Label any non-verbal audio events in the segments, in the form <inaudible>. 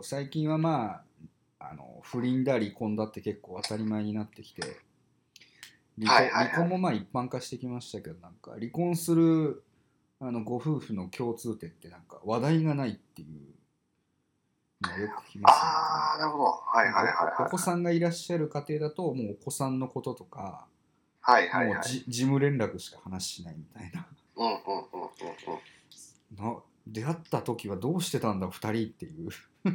ど最近はまああの不倫だ離婚だって結構当たり前になってきて離婚,、離婚もまあ一般化してきましたけどなんか離婚するあのご夫婦の共通点ってなんか話題がないっていうのをよく聞きますよねああ、なるほど。はいはいはいはい。お子さんがいらっしゃる家庭だともうお子さんのこととか、はいはいはい。もうじ事務連絡しか話しないみたいなうんうんうんうんうん。な出会った時はどうしてたんだ2人っていう <laughs>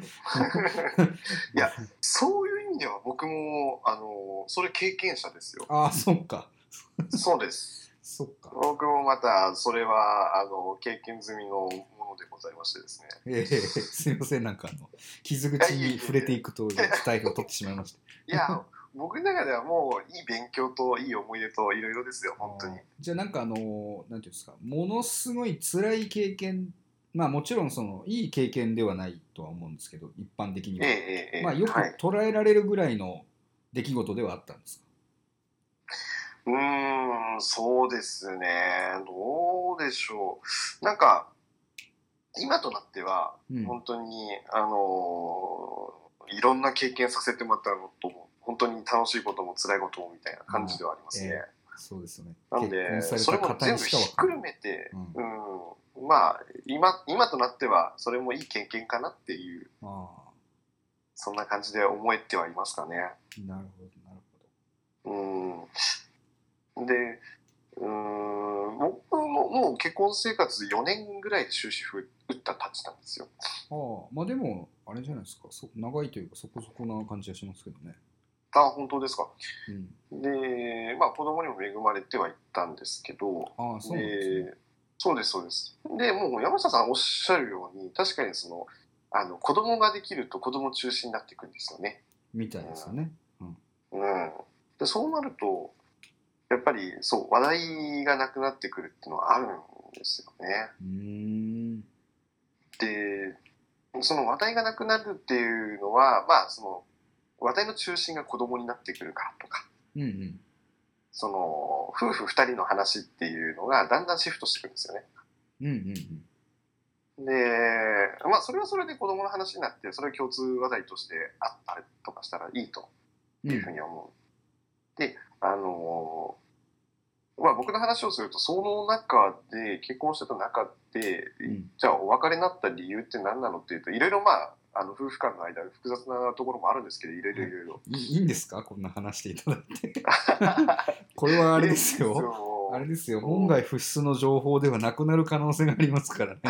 いやそういう意味では僕も、あの、それ経験者ですよ。ああそっかそうです。そっか僕もまた、それは、あの、経験済みのものでございましてですね。ええすいませんなんかあの傷口に触れていくというスタイルを取ってしまいましたいや、僕の中ではもう、いい勉強といい思い出といろいろですよ、本当に。じゃあなんかあのなんていうんですかものすごい辛い経験まあもちろんそのいい経験ではないとは思うんですけど一般的には、えええまあよくはい捉えられるぐらいの出来事ではあったんですか、うーん、そうですね。どうでしょう。なんか、今となっては、うん。本当に、あのーいろんな経験させてもらったのとも、本当に楽しいことも辛いこともみたいな感じではありますね。えそうですよね。なんで、それも全部ひっくるめて、ううん、まあ、今、今となっては、それもいい経験かなっていう、あそんな感じで思えてはいますかね。あなるほどなるほど。うん。で、うん、僕ももう結婚生活4年ぐらいで終止符打ったたちなんですよ。ああまあでもあれじゃないですか。そ長いというかそこそこな感じがしますけどねあ、本当ですか。うんで、まあ子供にも恵まれてはいったんですけど、ああそうですそうです、そうです。で、もう山下さんおっしゃるように、確かにその、あの、子供ができると子供中心になっていくんですよね。みたいですよねうん。で、そうなると、やっぱり、そう、話題がなくなってくるっていうのはあるんですよね。うーんで、その話題がなくなるっていうのは、まあ、その、話題の中心が子供になってくるかとか、うんうんその、夫婦二人の話っていうのがだんだんシフトしていくんですよね。うんうんうんで、まあ、それはそれで子供の話になって、それを共通話題としてあったりとかしたらいいというふうに思う。で、あのまあ、僕の話をすると、その中で、結婚してた中で、うんじゃあお別れになった理由って何なのっていうと、いろいろまあ、あの夫婦間の間、複雑なところもあるんですけど、いろいろいろいろ。い。いいんですか？こんな話していただいて。<laughs> これはあれですよ。よ。あれですよ。門外不出の情報ではなくなる可能性がありますからね。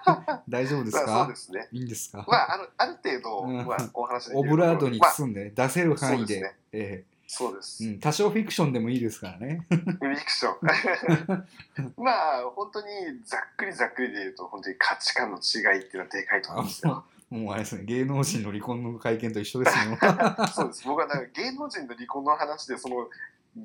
<laughs> 大丈夫ですまあそうかですね。いいんですか、まあ、あのある程度、うん。まあ、お話オブラートにまあ、包んで出せる範囲で,、そうですね。えそうです。えうん、多少フィクションでもいいですからね。フィクション。<laughs> まあ、本当にざっくりざっくりで言うと、本当に価値観の違いっていうのはでかいと思うんですよ。もうあれですね芸能人の離婚の会見と一緒ですよ <laughs> そうです。僕はなんか芸能人の離婚の話でその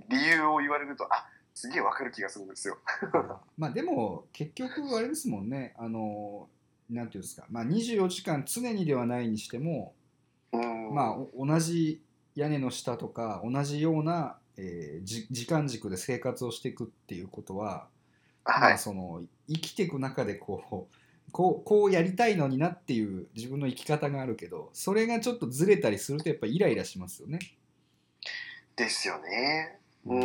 理由を言われると、あすげえわかる気がするんですよ。<laughs> まあでも結局あれですもんねあのなんていうんですか、まあ、24時間常にではないにしても、うん。まあお同じ屋根の下とか同じような、えーじ時間軸で生活をしていくっていうことは、まはい。あその生きていく中でこうこうこうやりたいのになっていう自分の生き方があるけどそれがちょっとずれたりするとやっぱイライラしますよね。ですよね。ううんん。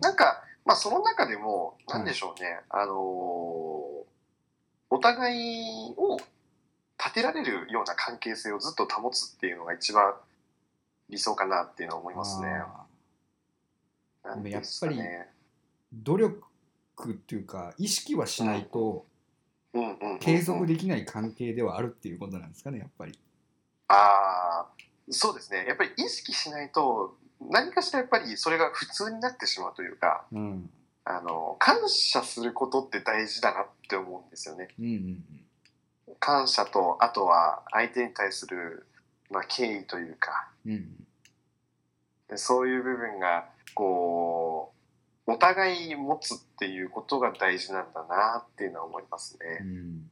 なんか、まあその中でも、なんでしょうね。あのーお互いを立てられるような関係性をずっと保つっていうのが一番理想かなっていうのは思いますね。でもやっぱりね努力っていうか意識はしないと継続できない関係ではあるっていうことなんですかねやっぱり。ああ、そうですね。やっぱり意識しないと、何かしらやっぱりそれが普通になってしまうというか、うんあの、感謝することって大事だなって思うんですよね。うんうん感謝と、あとは相手に対する、まあ、敬意というか、うんそういう部分が、こう、お互い持つっていうことが大事なんだなっていうのは思いますね。うん